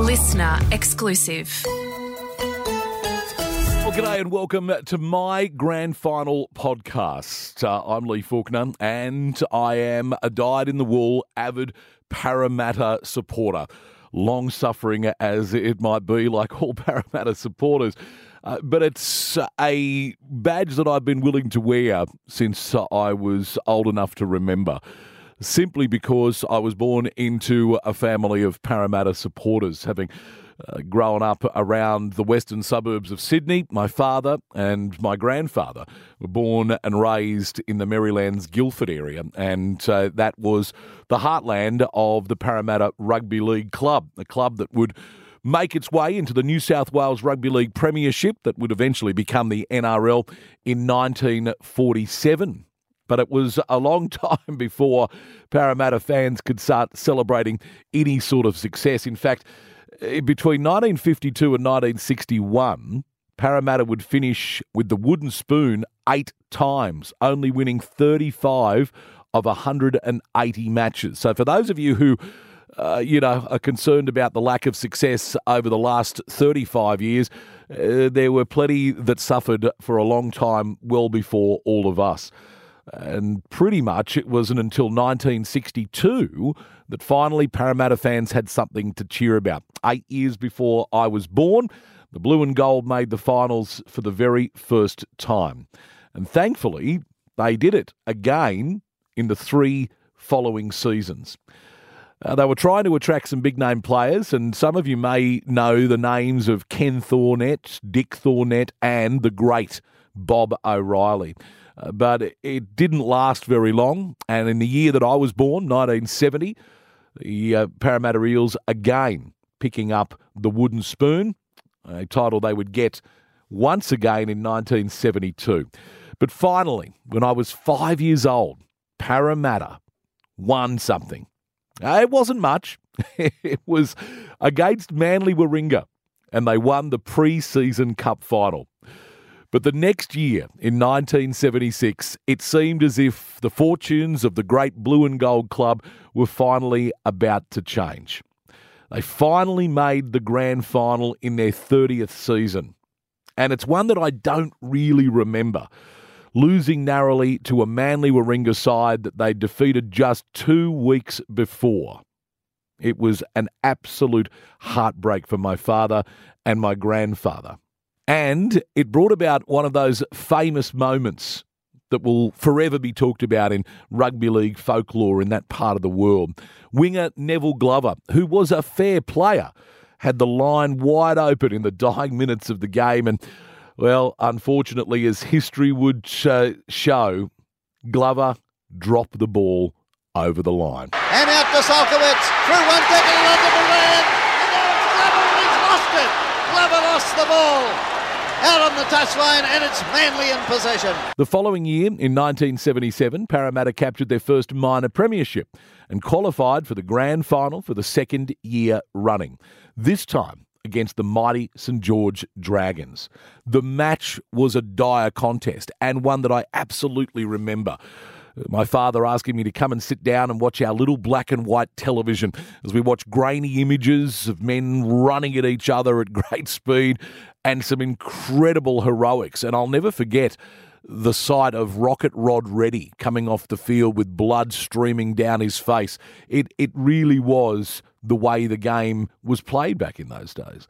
Listener exclusive. Well, g'day and welcome to my grand final podcast. Uh, I'm Lee Faulkner and I am a dyed in the wool avid Parramatta supporter. Long suffering as it might be, like all Parramatta supporters. Uh, but it's a badge that I've been willing to wear since I was old enough to remember simply because I was born into a family of Parramatta supporters, having uh, grown up around the western suburbs of Sydney. My father and my grandfather were born and raised in the Merrylands Guildford area, and uh, that was the heartland of the Parramatta Rugby League Club, a club that would make its way into the New South Wales Rugby League Premiership that would eventually become the NRL in 1947 but it was a long time before Parramatta fans could start celebrating any sort of success. In fact, eh, between 1952 and 1961, Parramatta would finish with the wooden spoon eight times, only winning 35 of 180 matches. So for those of you who uh, you know, are concerned about the lack of success over the last 35 years, uh, there were plenty that suffered for a long time, well before all of us. And pretty much it wasn't until 1962 that finally Parramatta fans had something to cheer about. Eight years before I was born, the Blue and Gold made the finals for the very first time. And thankfully, they did it again in the three following seasons. Uh, they were trying to attract some big name players, and some of you may know the names of Ken Thornett, Dick Thornett, and the great Bob O'Reilly. But it didn't last very long. And in the year that I was born, 1970, the uh, Parramatta Eels again picking up the wooden spoon, a title they would get once again in 1972. But finally, when I was five years old, Parramatta won something. It wasn't much. it was against Manly Warringah, and they won the pre season cup final. But the next year, in 1976, it seemed as if the fortunes of the great Blue and Gold Club were finally about to change. They finally made the grand final in their 30th season. And it's one that I don't really remember. Losing narrowly to a Manly Warringah side that they defeated just two weeks before. It was an absolute heartbreak for my father and my grandfather. And it brought about one of those famous moments that will forever be talked about in rugby league folklore in that part of the world. Winger Neville Glover, who was a fair player, had the line wide open in the dying minutes of the game. And, well, unfortunately, as history would uh, show, Glover dropped the ball over the line. And out to Sulkowicz, through one decade, onto Moran, and now it's Glover, and he's lost it. Glover lost the ball out on the touchline, and it's Manly in possession. The following year, in 1977, Parramatta captured their first minor premiership and qualified for the grand final for the second year running. This time, against the mighty St George Dragons. The match was a dire contest and one that I absolutely remember my father asking me to come and sit down and watch our little black and white television as we watch grainy images of men running at each other at great speed and some incredible heroics. And I'll never forget the sight of Rocket Rod Reddy coming off the field with blood streaming down his face. It, it really was the way the game was played back in those days.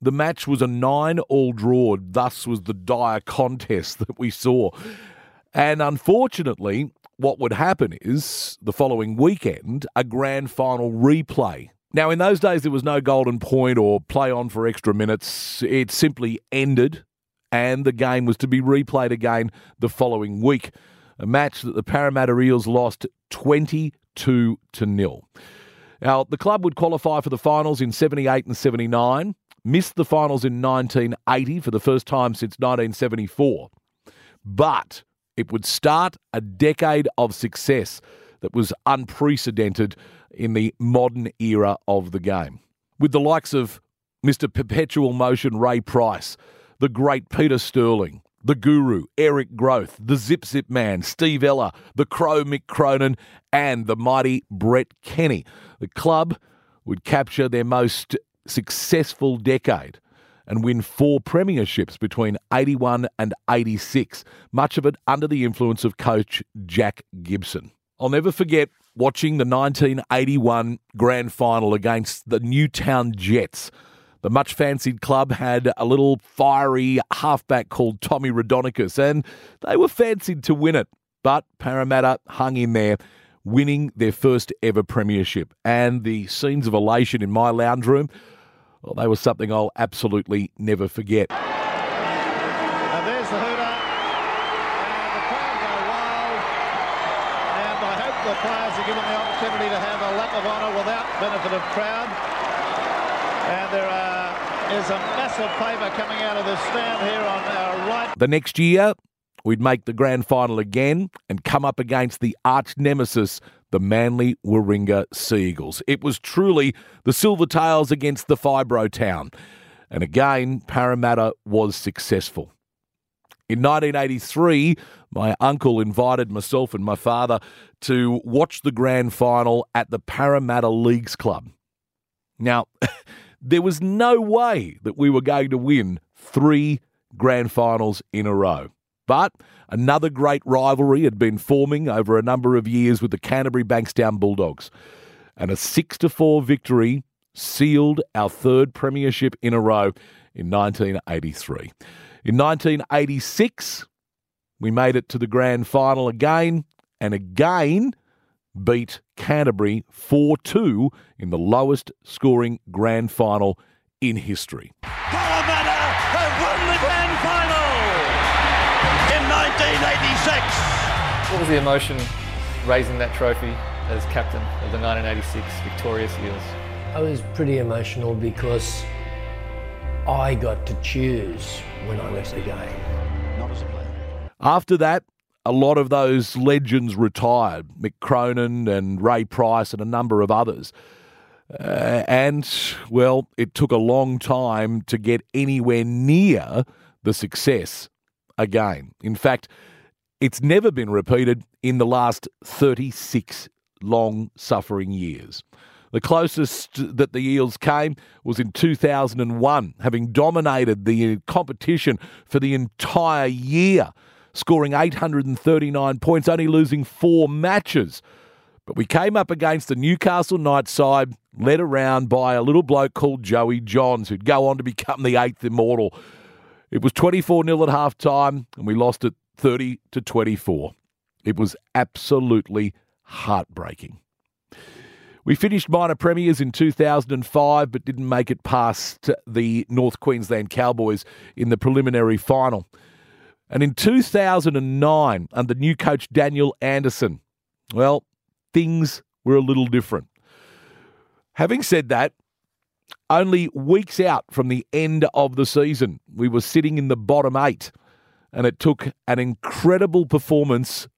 The match was a nine all draw, thus was the dire contest that we saw. And unfortunately, what would happen is the following weekend, a grand final replay. Now, in those days, there was no golden point or play on for extra minutes. It simply ended, and the game was to be replayed again the following week. A match that the Parramatta Eels lost 22 to nil. Now, the club would qualify for the finals in 78 and 79, missed the finals in 1980 for the first time since 1974. But it would start a decade of success that was unprecedented in the modern era of the game. With the likes of Mr. Perpetual Motion Ray Price, the great Peter Sterling, the Guru, Eric Grothe, the Zip Zip Man, Steve Ella, the Crow Mick Cronin, and the mighty Brett Kenny. The club would capture their most successful decade and win four premierships between 81 and 86, much of it under the influence of coach Jack Gibson. I'll never forget watching the 1981 grand final against the Newtown Jets. The much fancied club had a little fiery halfback called Tommy Raudonikis, and they were fancied to win it. But Parramatta hung in there, winning their first ever premiership. And the scenes of elation in my lounge room, well, they were something I'll absolutely never forget. And there's the hooter. And the crowd go wild. And I hope the players are given the opportunity to have a lap of honour without benefit of crowd. And there are, is a massive favour coming out of the stand here on our right. The next year, we'd make the grand final again and come up against the arch nemesis, the Manly Warringah Sea Eagles. It was truly the Silver Tails against the Fibro Town. And again, Parramatta was successful. In 1983, my uncle invited myself and my father to watch the grand final at the Parramatta Leagues Club. Now, there was no way that we were going to win three grand finals in a row. But another great rivalry had been forming over a number of years with the Canterbury Bankstown Bulldogs. And a 6 to 4 victory sealed our third premiership in a row in 1983. In 1986, we made it to the grand final again and again beat Canterbury 4 2 in the lowest scoring grand final in history. 1986. What was the emotion raising that trophy as captain of the 1986 victorious Eels? I was pretty emotional because I got to choose when I left the game. Not as a player. After that, a lot of those legends retired Mick Cronin and Ray Price and a number of others. Uh, and, well, it took a long time to get anywhere near the success again. In fact, it's never been repeated in the last 36 long suffering years. The closest that the Eels came was in 2001, having dominated the uh, competition for the entire year, scoring 839 points, only losing four matches. But we came up against the Newcastle Knights side, led around by a little bloke called Joey Johns, who'd go on to become the eighth immortal. It was 24 0 at half time, and we lost it 30 to 24. It was absolutely heartbreaking. We finished minor premiers in 2005, but didn't make it past the North Queensland Cowboys in the preliminary final. And in 2009, under new coach Daniel Anderson, well, things were a little different. Having said that, only weeks out from the end of the season, we were sitting in the bottom eight, and it took an incredible performance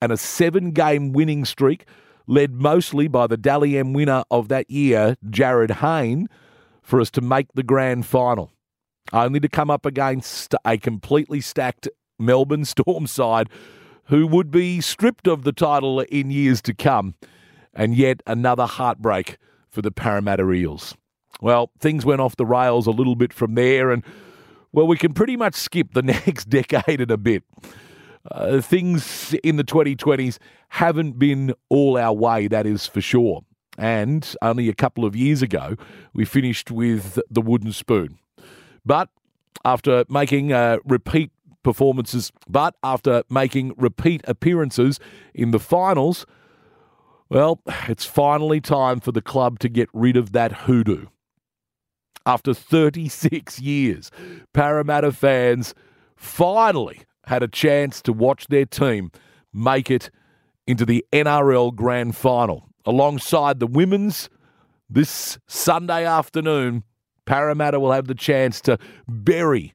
and a seven game winning streak led mostly by the Dally M winner of that year, Jarryd Hayne, for us to make the grand final, only to come up against a completely stacked Melbourne Storm side who would be stripped of the title in years to come, and yet another heartbreak for the Parramatta Eels. Well, things went off the rails a little bit from there, and well, we can pretty much skip the next decade and a bit. Uh, things in the 2020s haven't been all our way, that is for sure. And only a couple of years ago, we finished with the wooden spoon. But after making uh, repeat performances, but after making repeat appearances in the finals, well, it's finally time for the club to get rid of that hoodoo. After 36 years, Parramatta fans finally had a chance to watch their team make it into the NRL Grand Final. Alongside the women's, this Sunday afternoon, Parramatta will have the chance to bury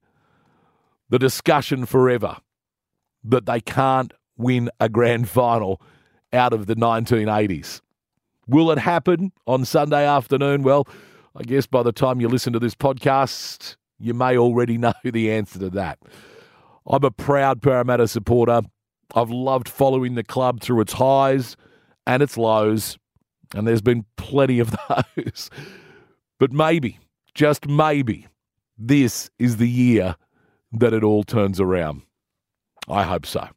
the discussion forever that they can't win a grand final out of the 1980s. Will it happen on Sunday afternoon? Well, I guess by the time you listen to this podcast, you may already know the answer to that. I'm a proud Parramatta supporter. I've loved following the club through its highs and its lows, and there's been plenty of those. But maybe, just maybe, this is the year that it all turns around. I hope so.